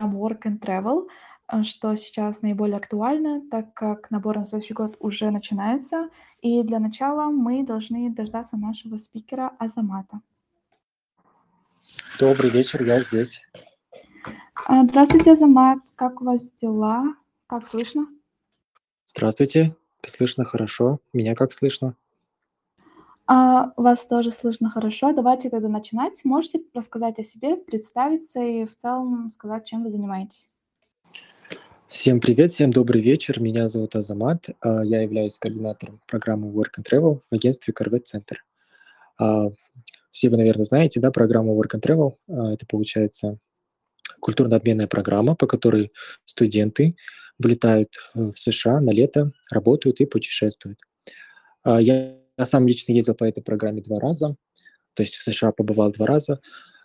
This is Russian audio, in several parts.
Work and Travel, э, что сейчас наиболее актуально, так как набор на следующий год уже начинается. И для начала мы должны дождаться нашего спикера Азамата. Добрый вечер, я здесь. А, здравствуйте, Азамат. Как у вас дела? Как слышно? Здравствуйте. Слышно хорошо. Меня как слышно? А, вас тоже слышно хорошо. Давайте тогда начинать. Можете рассказать о себе, представиться и в целом сказать, чем вы занимаетесь? Всем привет, всем добрый вечер. Меня зовут Азамат. А, я являюсь координатором программы Work and Travel в агентстве Corvette Center. А, все вы, наверное, знаете, да, программу Work and Travel. Это, получается, культурно-обменная программа, по которой студенты вылетают в США на лето, работают и путешествуют. Я сам лично ездил по этой программе два раза, то есть в США побывал два раза,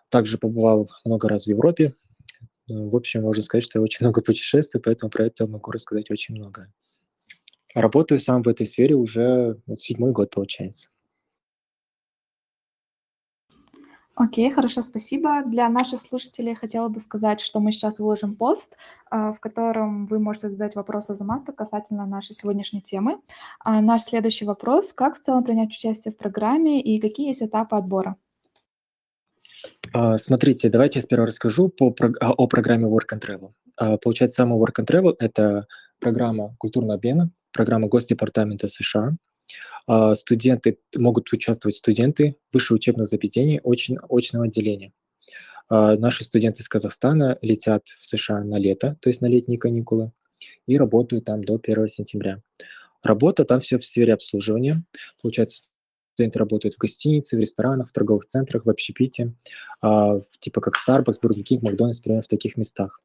также побывал много раз в Европе. Ну, в общем, можно сказать, что я очень много путешествую, поэтому про это могу рассказать очень много. Работаю сам в этой сфере уже вот седьмой год, получается. Окей, хорошо, спасибо. Для наших слушателей хотела бы сказать, что мы сейчас выложим пост, а, в котором вы можете задать вопросы Азамату касательно нашей сегодняшней темы. А, наш следующий вопрос. Как в целом принять участие в программе и какие есть этапы отбора? А, смотрите, давайте я сперва расскажу по, о программе Work and Travel. Получается, сама Work and Travel – это программа культурного обмена, программа Госдепартамента США – студенты, могут участвовать студенты высшего учебного заведения очно, очного отделения. А, наши студенты из Казахстана летят в США на лето, то есть на летние каникулы, и работают там до 1 сентября. Работа там все в сфере обслуживания. Получается, студенты работают в гостинице, в ресторанах, в торговых центрах, в общепите, а, типа как Starbucks, Burger King, Макдональдс, например, в таких местах.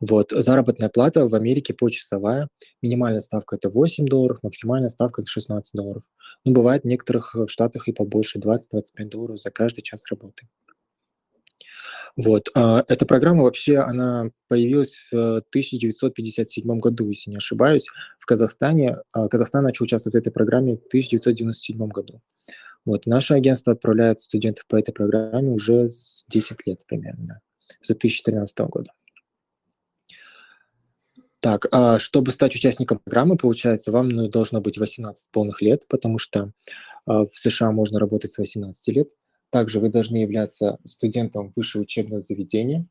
Вот. Заработная плата в Америке почасовая. Минимальная ставка – это 8 долларов, максимальная ставка – это 16 долларов. Ну, бывает в некоторых э, штатах и побольше, 20-25 долларов за каждый час работы. Вот. А, эта программа вообще, она появилась в 1957 году, если не ошибаюсь, в Казахстане. А, Казахстан начал участвовать в этой программе в 1997 году. Вот. Наше агентство отправляет студентов по этой программе уже с 10 лет примерно, с 2013 года. Так, а чтобы стать участником программы, получается, вам ну, должно быть 18 полных лет, потому что а, в США можно работать с 18 лет. Также вы должны являться студентом высшего учебного заведения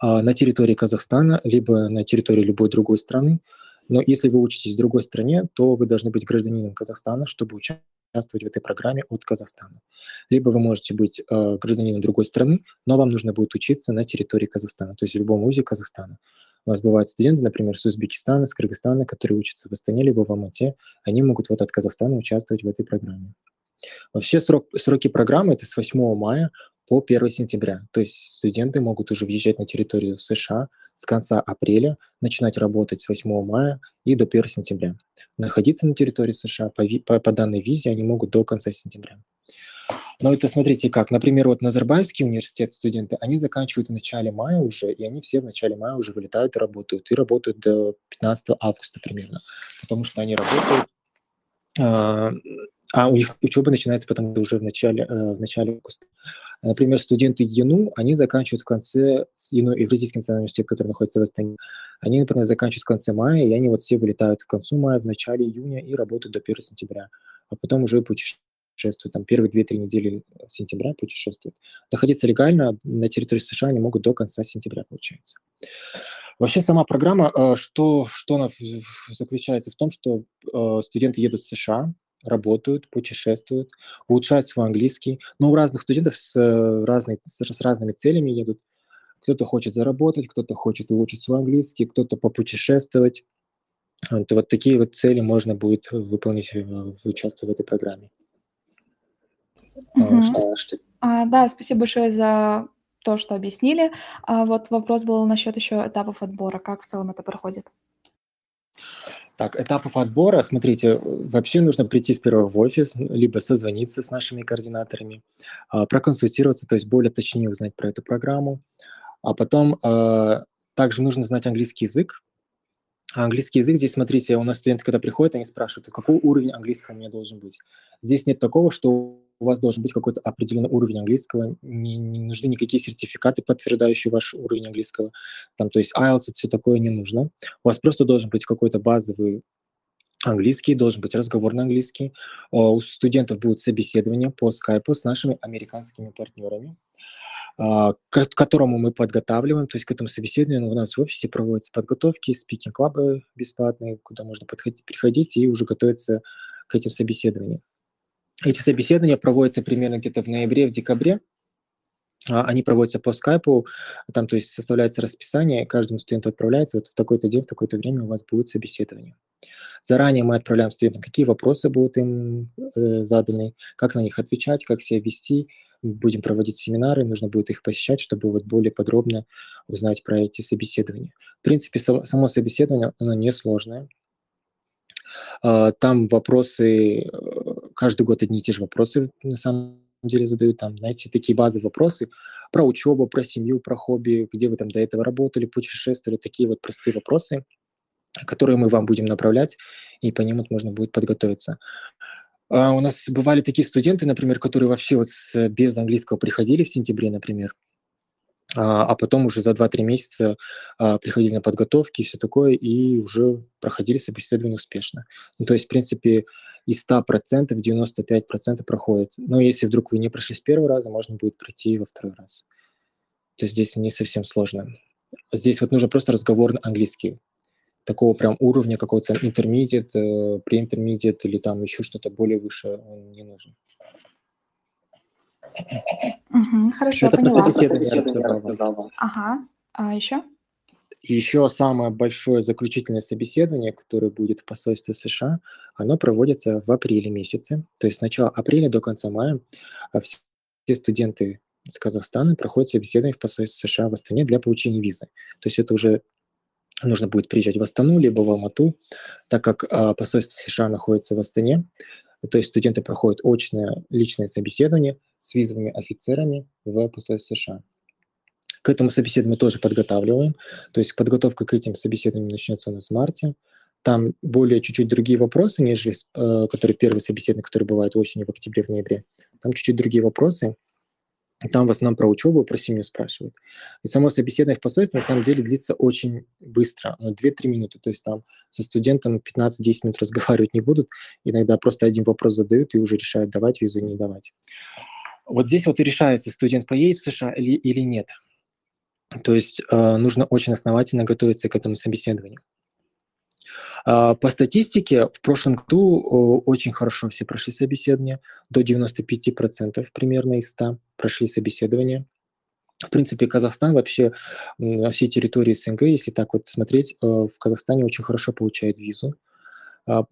а, на территории Казахстана, либо на территории любой другой страны. Но если вы учитесь в другой стране, то вы должны быть гражданином Казахстана, чтобы участвовать в этой программе от Казахстана. Либо вы можете быть э, гражданином другой страны, но вам нужно будет учиться на территории Казахстана, то есть в любом вузе Казахстана. У нас бывают студенты, например, с Узбекистана, с Кыргызстана, которые учатся в Астане либо в Алмате, они могут вот от Казахстана участвовать в этой программе. Вообще срок, сроки программы это с 8 мая по 1 сентября. То есть студенты могут уже въезжать на территорию США с конца апреля, начинать работать с 8 мая и до 1 сентября. Находиться на территории США по, по, по данной визе они могут до конца сентября. Но это смотрите как, например, вот Назарбаевский университет студенты, они заканчивают в начале мая уже, и они все в начале мая уже вылетают и работают, и работают до 15 августа примерно, потому что они работают, а, а у них учеба начинается потом уже в начале, э, в начале августа. Например, студенты ЕНУ, они заканчивают в конце, ЕНУ, Евразийский национальный университет, который находится в Астане, они, например, заканчивают в конце мая, и они вот все вылетают к концу мая, в начале июня и работают до 1 сентября, а потом уже путешествуют путешествуют, там первые 2-3 недели сентября путешествуют. Находиться легально на территории США они могут до конца сентября, получается. Вообще сама программа, э, что, что она заключается в том, что э, студенты едут в США, работают, путешествуют, улучшают свой английский. Но у разных студентов с, э, разной, с разными целями едут. Кто-то хочет заработать, кто-то хочет улучшить свой английский, кто-то попутешествовать. Вот, вот такие вот цели можно будет выполнить, участвуя в этой программе. Мгм. Что что А, да, спасибо большое за то, что объяснили. А вот вопрос был насчет еще этапов отбора. Как в целом это проходит? Так, этапов отбора, смотрите, вообще нужно прийти сперва в офис, либо созвониться с нашими координаторами, а, проконсультироваться, то есть более точнее узнать про эту программу. А потом а, также нужно знать английский язык. А английский язык здесь, смотрите, у нас студенты, когда приходят, они спрашивают, а какой уровень английского у меня должен быть. Здесь нет такого, что вас должен быть какой-то определенный уровень английского, не, не нужны никакие сертификаты, подтверждающие ваш уровень английского, там, то есть IELTS, все такое не нужно. У вас просто должен быть какой-то базовый английский, должен быть разговорный английский. У студентов будут собеседования по скайпу с нашими американскими партнерами, а, к которому мы подготавливаем, то есть к этому собеседованию у нас в офисе проводятся подготовки, спикинг-клабы бесплатные, куда можно подходить, приходить и уже готовиться к этим собеседованиям. Эти собеседования проводятся примерно где-то в ноябре, в декабре. А, они проводятся по скайпу, там, то есть составляется расписание, каждому студенту отправляется, вот в такой-то день, в такое-то время у вас будет собеседование. Заранее мы отправляем студентам, какие вопросы будут им э, заданы, как на них отвечать, как себя вести. Будем проводить семинары, нужно будет их посещать, чтобы вот более подробно узнать про эти собеседования. В принципе, само собеседование, оно несложное. А, там вопросы, э, каждый год одни и те же вопросы на самом деле задают. Там, знаете, такие базовые вопросы про учебу, про семью, про хобби, где вы там до этого работали, путешествовали, такие вот простые вопросы, которые мы вам будем направлять, и по ним вот можно будет подготовиться. А у нас бывали такие студенты, например, которые вообще вот с, без английского приходили в сентябре, например, а, а потом уже за 2-3 месяца а, приходили на подготовки и все такое, и уже проходили собеседование успешно. Ну, то есть, в принципе, из 100% 95% проходит. Но если вдруг вы не прошли с первого раза, можно будет пройти во второй раз. То есть здесь не совсем сложно. Здесь вот нужно просто разговорный английский. Такого прям уровня какого-то intermediate, э, pre-intermediate или там еще что-то более выше он не нужен. Угу, хорошо, Это поняла. собеседование я рассказал Ага, а еще? Еще самое большое заключительное собеседование, которое будет в посольстве США, оно проводится в апреле месяце. То есть с начала апреля до конца мая а все студенты из Казахстана проходят собеседование в посольстве США в Астане для получения визы. То есть это уже нужно будет приезжать в Астану, либо в Алмату, так как а, посольство США находится в Астане. То есть студенты проходят очное личное собеседование с визовыми офицерами в посольстве США. К этому собеседованию тоже подготавливаем. То есть подготовка к этим собеседованиям начнется у нас в марте. Там более чуть-чуть другие вопросы, нежели э, которые первые собеседования, которые бывают осенью, в октябре, в ноябре. Там чуть-чуть другие вопросы. Там в основном про учебу, про семью спрашивают. И само собеседование в посольстве на самом деле длится очень быстро, 2-3 минуты. То есть там со студентом 15-10 минут разговаривать не будут. Иногда просто один вопрос задают и уже решают, давать визу, не давать. Вот здесь вот и решается, студент поедет в США или, или нет. То есть э, нужно очень основательно готовиться к этому собеседованию. Э, по статистике, в прошлом году э, очень хорошо все прошли собеседование, до 95% примерно из 100 прошли собеседование. В принципе, Казахстан вообще на всей территории СНГ, если так вот смотреть, э, в Казахстане очень хорошо получает визу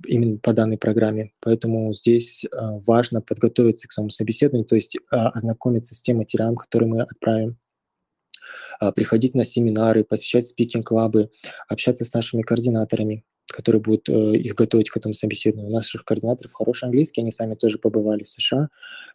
именно по данной программе. Поэтому здесь э, важно подготовиться к самому собеседованию, то есть ознакомиться с тем материалом, который мы отправим а, приходить на семинары, посещать спикинг-клабы, общаться с нашими координаторами, которые будут э, их готовить к этому собеседованию. У наших координаторов хороший английский, они сами тоже побывали в США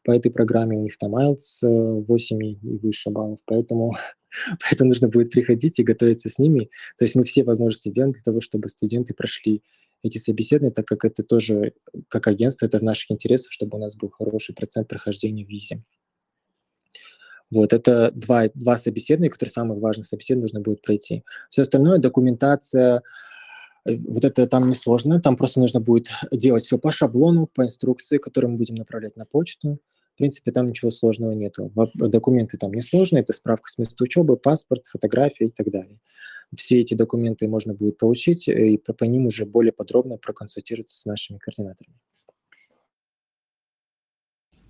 по этой программе, у них там IELTS 8 и выше баллов, поэтому, поэтому нужно будет приходить и готовиться с ними. То есть мы все возможности делаем для того, чтобы студенты прошли эти собеседования, так как это тоже, как агентство, это в наших интересах, чтобы у нас был хороший процент прохождения в визе. Вот, это два, два собеседования, которые самые важные собеседования нужно будет пройти. Все остальное, документация, э, вот это там не сложно, там просто нужно будет делать все по шаблону, по инструкции, которую мы будем направлять на почту. В принципе, там ничего сложного нету. Документы там не сложные, это справка с места учебы, паспорт, фотография и так далее. Все эти документы можно будет получить э, и по, ним уже более подробно проконсультироваться с нашими координаторами.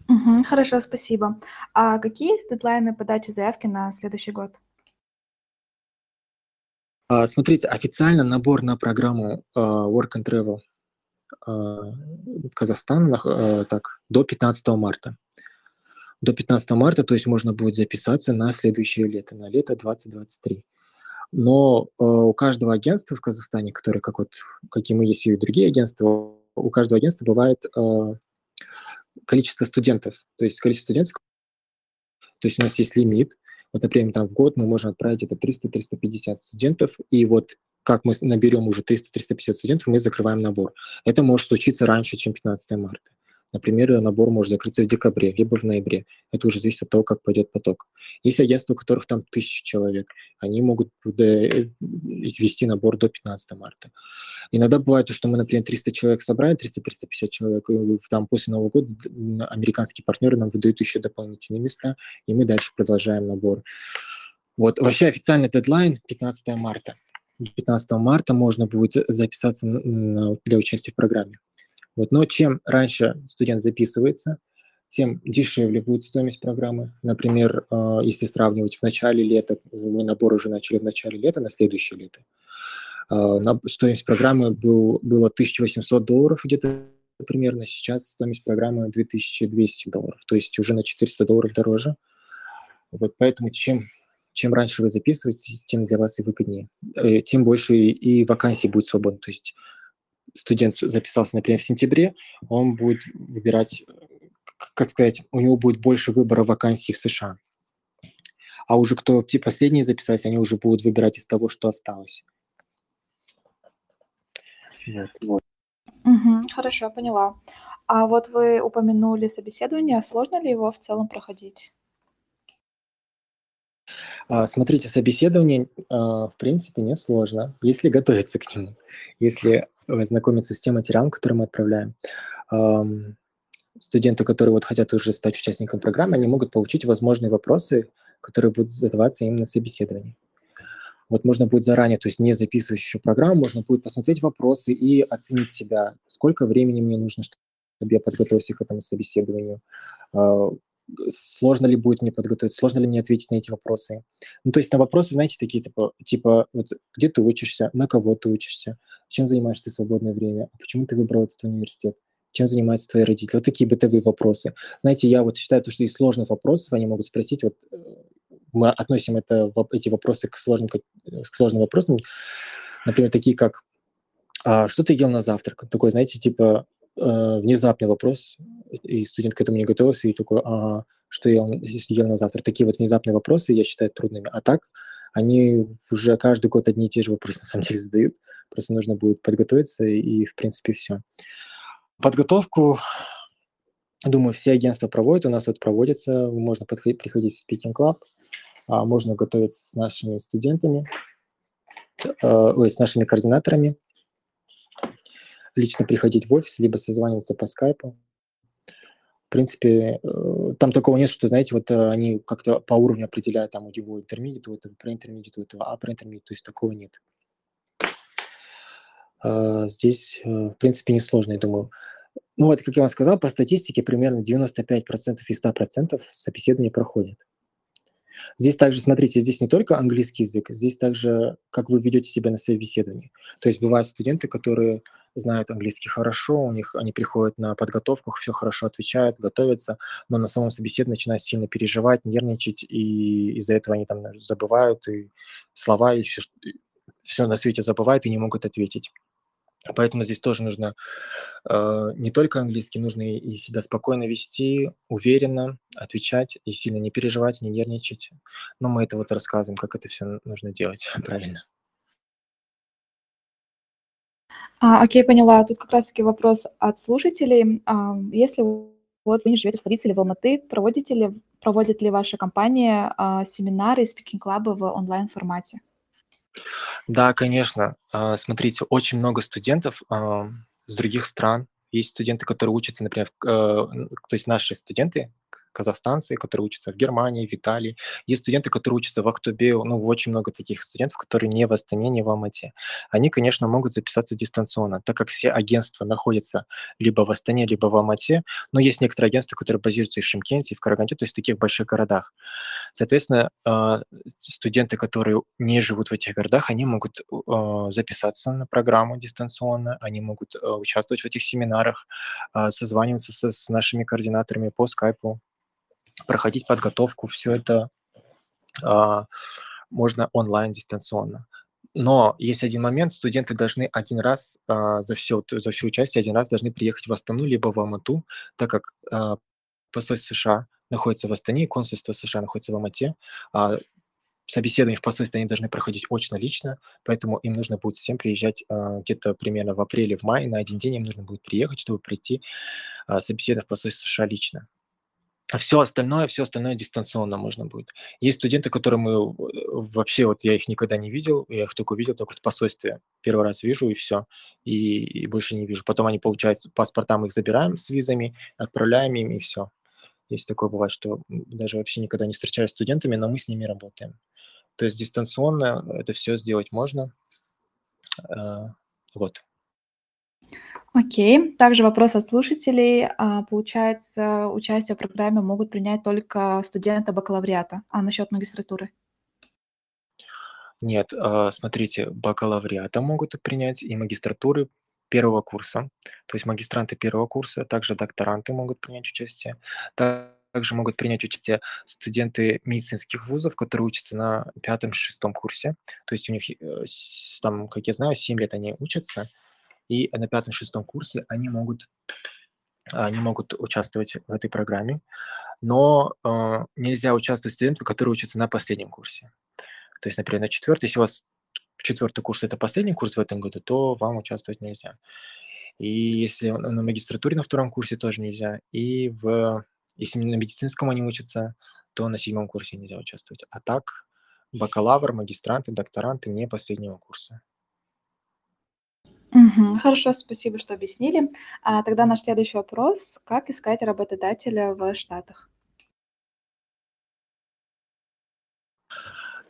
Мгм. Хорошо, спасибо. А какие есть дедлайны подачи заявки на следующий год? А, смотрите, официально набор на программу а, Work and Travel а, Казахстана так, до 15 марта. До 15 марта, то есть можно будет записаться на следующее лето, на лето 2023. Но а, у каждого агентства в Казахстане, которые, как вот, какие мы есть и другие агентства, у каждого агентства бывает а, количество студентов, то есть количество студентов, то есть у нас есть лимит, вот, например, там в год мы можем отправить это 300-350 студентов, и вот как мы наберем уже 300-350 студентов, мы закрываем набор. Это может случиться раньше, чем 15 марта. Например, набор может закрыться в декабре, либо в ноябре. Это уже зависит от того, как пойдет поток. Есть агентства, у которых там тысяча человек. Они могут э, вести набор до 15 марта. Иногда бывает, что мы, например, 300 человек собрали, 300-350 человек, и там после Нового года американские партнеры нам выдают еще дополнительные места, и мы дальше продолжаем набор. Вот, вообще официальный дедлайн 15 марта. 15 марта можно будет записаться для участия в программе. Вот. Но чем раньше студент записывается, тем дешевле будет стоимость программы. Например, э, если сравнивать в начале лета, мы набор уже начали в начале лета, на следующее лето, э, стоимость программы был, было 1800 долларов где-то примерно, сейчас стоимость программы 2200 долларов, то есть уже на 400 долларов дороже. Вот поэтому чем, чем раньше вы записываетесь, тем для вас и выгоднее, э, тем больше и вакансий будет свободно. То есть студент записался, например, в сентябре, он будет выбирать, как сказать, у него будет больше выбора вакансий в США. А уже кто те последние записались, они уже будут выбирать из того, что осталось. Вот. вот. Угу, хорошо, поняла. А вот вы упомянули собеседование, сложно ли его в целом проходить? А, смотрите, собеседование, а, в принципе, не сложно, если готовиться к нему, если знакомиться с тем материалом, который мы отправляем. Студенты, которые вот хотят уже стать участником программы, они могут получить возможные вопросы, которые будут задаваться им на собеседовании. Вот можно будет заранее, то есть не записывать еще программу, можно будет посмотреть вопросы и оценить себя, сколько времени мне нужно, чтобы я подготовился к этому собеседованию, а, сложно ли будет мне подготовить, сложно ли мне ответить на эти вопросы. Ну, то есть на вопросы, знаете, такие типа, типа вот, где ты учишься, на кого ты учишься, чем занимаешься ты свободное время, а почему ты выбрал этот университет, чем занимаются твои родители. Вот такие бытовые вопросы. Знаете, я вот считаю, то, что из сложных вопросов они могут спросить, вот э, мы относим это, эти вопросы к сложным, к сложным вопросам, например, такие как а, «Что ты ел на завтрак?» Такой, знаете, типа э, внезапный вопрос, и студент к этому не готовился, и такой, а что я ел на завтра? Такие вот внезапные вопросы я считаю трудными. А так, они уже каждый год одни и те же вопросы на самом деле задают. Просто нужно будет подготовиться, и, в принципе, все. Подготовку, думаю, все агентства проводят. У нас вот проводится, можно подходить, приходить в Speaking Club, а можно готовиться с нашими студентами, э, ой, с нашими координаторами лично приходить в офис, либо созваниваться по скайпу. В принципе, э, там такого нет, что, знаете, вот э, они как-то по уровню определяют, там, у него интермедиат, у этого про интермедиат, у этого а про интермедиат, то есть такого нет. А, здесь, э, в принципе, несложно, я думаю. Ну вот, как я вам сказал, по статистике примерно 95% из 100% собеседования проходит. Здесь также, смотрите, здесь не только английский язык, здесь также, как вы ведете себя на собеседовании. То есть бывают студенты, которые знают английский хорошо, у них они приходят на подготовку, все хорошо отвечают, готовятся, но на самом собеседовании начинают сильно переживать, нервничать, и из-за этого они там забывают и слова, и все, все на свете забывают и не могут ответить. Поэтому здесь тоже нужно э, не только английский, нужно и, и себя спокойно вести, уверенно отвечать и сильно не переживать, не нервничать. Но мы это вот рассказываем, как это все нужно делать правильно. А, окей, поняла. Тут как раз-таки вопрос от слушателей. А, если вот вы не живете в столице или в Алматы, проводите ли, проводит ли ваша компания а, семинары и спикинг-клабы в онлайн-формате? Да, конечно. А, смотрите, очень много студентов а, с других стран. Есть студенты, которые учатся, например, э, то есть наши студенты, казахстанцы, которые учатся в Германии, в Италии. Есть студенты, которые учатся в Актубе, ну, очень много таких студентов, которые не в Астане, не в Алмате. Они, конечно, могут записаться дистанционно, так как все агентства находятся либо в Астане, либо в Алмате, но есть некоторые агентства, которые базируются и в Шимкенте, и в Караганде, то есть в таких больших городах. Соответственно, а, студенты, которые не живут в этих городах, они могут а, записаться на программу дистанционно, они могут а, участвовать в этих семинарах, созваниваться с нашими координаторами по скайпу, проходить подготовку, все это а, можно онлайн, дистанционно. Но есть один момент, студенты должны один раз а, за, все, за всю участие, один раз должны приехать в Астану, либо в Алмату, так как а, посольство США находится в Астане, консульство США находится в Алмате, а собеседования в посольстве, они должны проходить очно-лично, поэтому им нужно будет всем приезжать э, где-то примерно в апреле, в мае, на один день им нужно будет приехать, чтобы пройти э, собеседование в посольстве США лично. А все остальное, все остальное дистанционно можно будет. Есть студенты, которые мы э, вообще, вот я их никогда не видел, я их только увидел только в посольстве. Первый раз вижу и все, и, и больше не вижу. Потом они, получают паспорта, мы их забираем с визами, отправляем им, и все. Есть такое бывает, что даже вообще никогда не встречались с студентами, но мы с ними работаем. То есть дистанционно это все сделать можно. Э, вот. Окей. Также вопрос от слушателей. А, получается, участие в программе могут принять только студенты бакалавриата. А насчет магистратуры? Нет, а, смотрите, бакалавриата могут принять и магистратуры первого курса. То есть магистранты первого курса, также докторанты могут принять участие. Также могут принять участие студенты медицинских вузов, которые учатся на пятом-шестом курсе. То есть у них, э, там, как я знаю, 7 лет они учатся, и на пятом-шестом курсе они могут, они могут участвовать в этой программе, но э, нельзя участвовать студенту, который учится на последнем курсе. То есть, например, на четвертый, если у вас четвертый курс – это последний курс в этом году, то вам участвовать нельзя. И если на магистратуре на втором курсе тоже нельзя, и в, если на медицинском они учатся, то на седьмом курсе нельзя участвовать. А так бакалавр, магистранты, докторанты не последнего курса. Мгм. Хорошо, спасибо, что объяснили. А, тогда наш следующий вопрос: как искать работодателя в Штатах?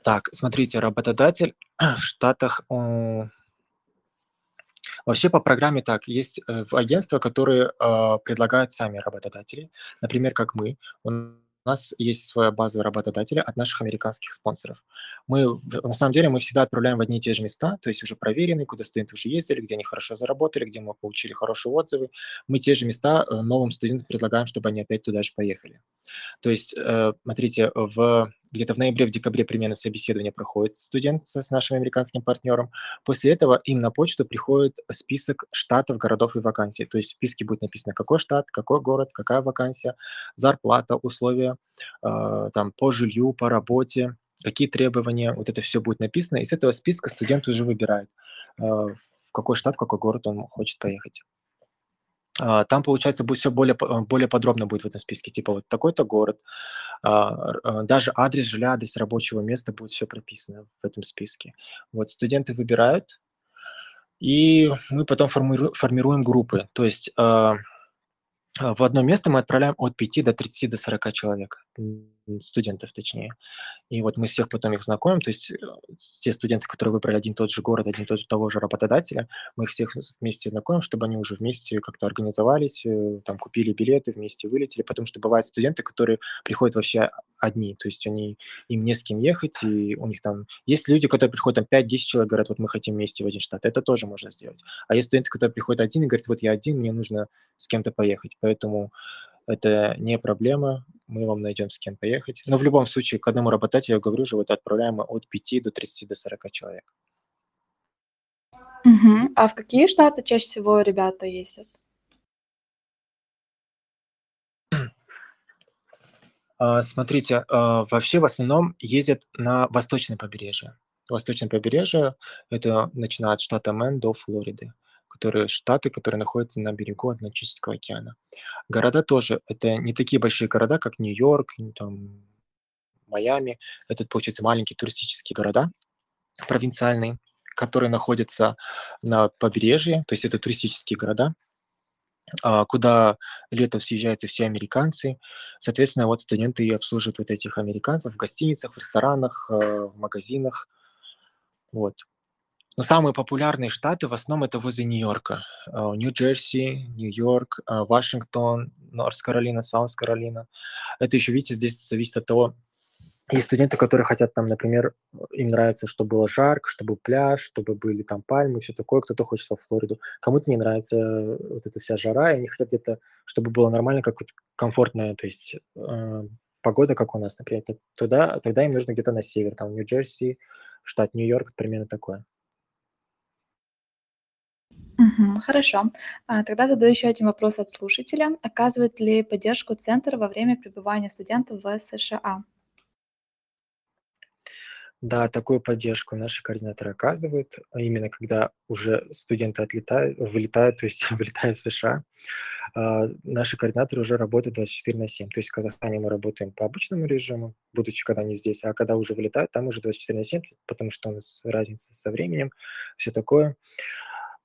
Так, смотрите, работодатель в Штатах, Вообще по программе так, есть э, агентства, которые э, предлагают сами работодатели, например, как мы. У нас есть своя база работодателя от наших американских спонсоров. Мы, на самом деле, мы всегда отправляем в одни и те же места, то есть уже проверенные, куда студенты уже ездили, где они хорошо заработали, где мы получили хорошие отзывы. Мы те же места э, новым студентам предлагаем, чтобы они опять туда же поехали. То есть, э, смотрите, в, где-то в ноябре, в декабре примерно собеседование проходит студент с нашим американским партнером. После этого им на почту приходит список штатов, городов и вакансий. То есть в списке будет написано, какой штат, какой город, какая вакансия, зарплата, условия э, там, по жилью, по работе, какие требования. Вот это все будет написано. И с этого списка студент уже выбирает, э, в какой штат, в какой город он хочет поехать. А, там, получается, будет все более, более подробно будет в этом списке, типа вот такой-то город, а, а, даже адрес жилья, адрес рабочего места будет все прописано в этом списке. Вот студенты выбирают, и мы потом формируем, группы. То есть в одно место мы отправляем от 5 до 30 до 40 человек, студентов точнее. И вот мы всех потом их знакомим, то есть э, те студенты, которые выбрали один тот же город, один тот же того же работодателя, мы их всех вместе знакомим, чтобы они уже вместе как-то организовались, э, там купили билеты, вместе вылетели, потому что бывают студенты, которые приходят вообще одни, то есть они, им не с кем ехать, и у них там... Есть люди, которые приходят, там 5-10 человек, говорят, вот мы хотим вместе в один штат, это тоже можно сделать. А есть студенты, которые приходят один и говорят, вот я один, мне нужно с кем-то поехать, поэтому это не проблема, мы вам найдем с кем поехать. Но в любом случае, к одному работодателю, я говорю же, вот отправляем от 5 до 30 до 40 человек. Угу. А в какие штаты чаще всего ребята ездят? А, смотрите, а, вообще в основном ездят на восточное побережье. Восточное побережье – это начиная от штата Мэн до Флориды которые штаты, которые находятся на берегу Атлантического океана. Города тоже, это не такие большие города, как Нью-Йорк, там, Майами. Это, получается, маленькие туристические города, провинциальные, которые находятся на побережье, то есть это туристические города, а, куда летом съезжаются все американцы. Соответственно, вот студенты и обслуживают вот этих американцев в гостиницах, в ресторанах, э, в магазинах. Вот. Но самые популярные штаты в основном это возле Нью-Йорка. А, Нью-Джерси, Нью-Йорк, а, Вашингтон, Норс-Каролина, Саус-Каролина. Это еще, видите, здесь зависит от того, есть студенты, которые хотят там, например, им нравится, чтобы было жарко, чтобы пляж, чтобы были там пальмы, все такое. Кто-то хочет во Флориду. Кому-то не нравится вот эта вся жара, и они хотят где-то, чтобы было нормально, как вот комфортная, то есть э, погода, как у нас, например. Туда, тогда им нужно где-то на север, там, Нью-Джерси, штат Нью-Йорк, примерно такое. Мгм. Хорошо. А, тогда задаю еще один вопрос от слушателя. Оказывает ли поддержку центр во время пребывания студентов в США? Да, такую поддержку наши координаторы оказывают, а именно когда уже студенты отлетают, вылетают, то есть вылетают в США. А, наши координаторы уже работают 24 на 7. То есть в Казахстане мы работаем по обычному режиму, будучи когда они здесь, а когда уже вылетают, там уже 24 на 7, потому что у нас разница со временем, все такое.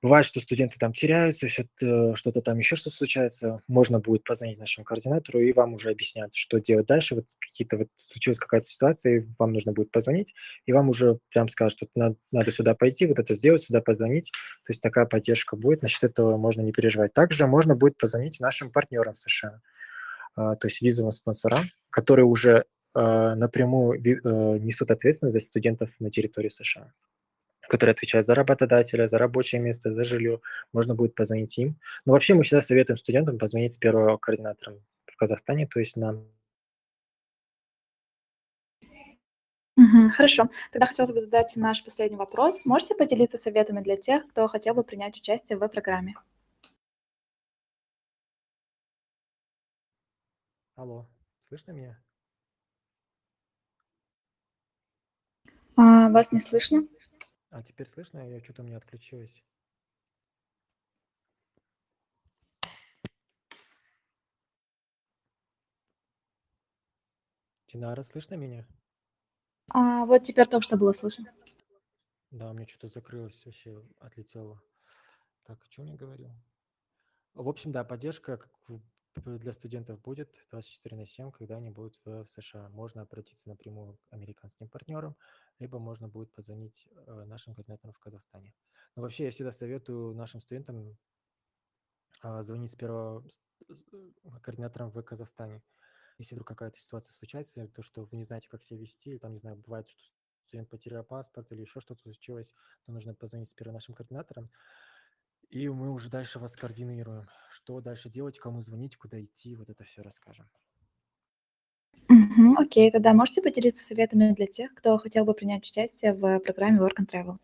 Бывает, что студенты там теряются, все что-то там еще что случается. Можно будет позвонить нашему координатору, и вам уже объяснят, что делать дальше. Вот какие-то вот случилась какая-то ситуация, и вам нужно будет позвонить, и вам уже прям скажут, что надо, сюда пойти, вот это сделать, сюда позвонить. То есть такая поддержка будет, насчет этого можно не переживать. Также можно будет позвонить нашим партнерам США, а, то есть визовым спонсорам, которые уже а, напрямую э, несут ответственность за студентов на территории США которые отвечают за работодателя, за рабочее место, за жилье. Можно будет позвонить им. Но вообще мы всегда советуем студентам позвонить с первого координатором в Казахстане, то есть нам. Хорошо. Тогда хотелось бы задать наш последний вопрос. Можете поделиться советами для тех, кто хотел бы принять участие в программе? Алло, слышно меня? А, вас не слышно? А теперь слышно? Я что-то меня отключилось. Динара, слышно меня? А, вот теперь только что было слышно. Да, у меня что-то закрылось, вообще отлетело. Так, о чем я говорил? В общем, да, поддержка как для студентов будет 24 на 7, когда они будут в США. Можно обратиться напрямую к американским партнерам, либо можно будет позвонить э, нашим координаторам в Казахстане. Но вообще я всегда советую нашим студентам а, звонить с первого э, координатором в Казахстане. Если вдруг какая-то ситуация случается, то что вы не знаете, как себя вести, или там, не знаю, бывает, что студент потерял паспорт или еще что-то случилось, то нужно позвонить с первым нашим координатором, и мы уже дальше вас координируем. Что дальше делать, кому звонить, куда идти, вот это все расскажем. Мгм. Окей, тогда можете поделиться советами для тех, кто хотел бы принять участие в программе Work and Travel?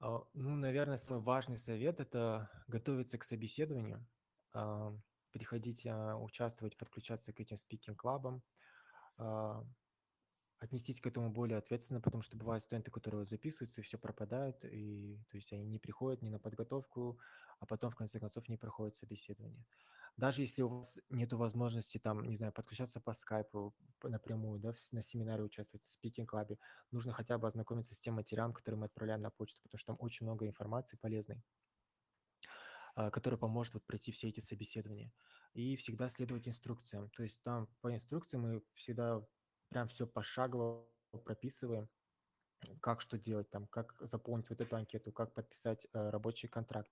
А, Ну, наверное, самый важный совет– это готовиться к собеседованию, а, приходить, а, участвовать, подключаться к этим спикинг-клабам, отнестись к этому более ответственно, потому что бывают студенты, которые записываются, и все пропадает, и то есть они не приходят ни на подготовку, а потом в конце концов не проходят собеседование. Даже если у вас нет возможности там, не знаю, подключаться по скайпу напрямую, да, на семинаре участвовать, в спикинг-клабе, нужно хотя бы ознакомиться с тем материалом, который мы отправляем на почту, потому что там очень много информации полезной, а, которая поможет вот пройти все эти собеседования. И всегда следовать инструкциям. То есть там по инструкции мы всегда прям все пошагово прописываем, как что делать, там, как заполнить вот эту анкету, как подписать э, рабочий контракт.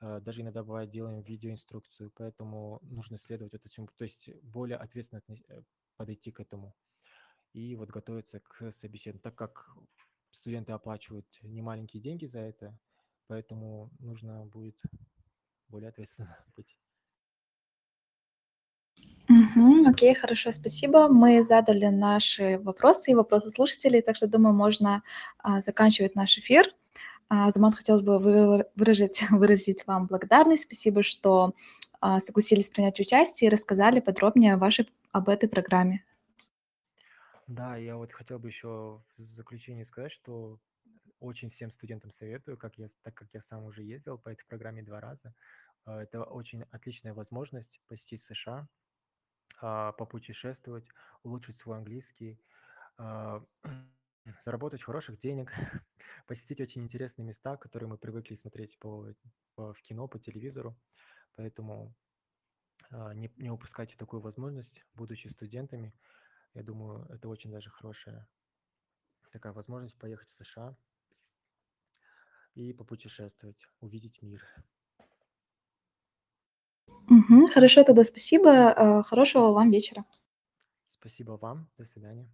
Э, даже иногда бывает делаем видеоинструкцию, поэтому нужно следовать этому, то есть более ответственно э, подойти к этому и вот готовиться к собеседованию, так как студенты оплачивают немаленькие деньги за это, поэтому нужно будет более ответственно быть. Мгм. Окей, хорошо, спасибо. Мы задали наши вопросы и вопросы слушателей, так что, думаю, можно а, заканчивать наш эфир. А, Заман, хотелось бы вы- выразить, выразить вам благодарность. Спасибо, что а, согласились принять участие и рассказали подробнее о вашей, об этой программе. Да, я вот хотел бы еще в заключение сказать, что очень всем студентам советую, как я, так как я сам уже ездил по этой программе два раза. э, Это очень отличная возможность посетить США, попутешествовать, улучшить свой английский, а, заработать хороших денег, посетить очень интересные места, которые мы привыкли смотреть по, по- в кино, по телевизору. Поэтому а, не, не упускайте такую возможность, будучи студентами. Я думаю, это очень даже хорошая такая возможность поехать в США и попутешествовать, увидеть мир. Мгм. Хорошо, тогда спасибо. а, Хорошего вам вечера. Спасибо вам. До свидания.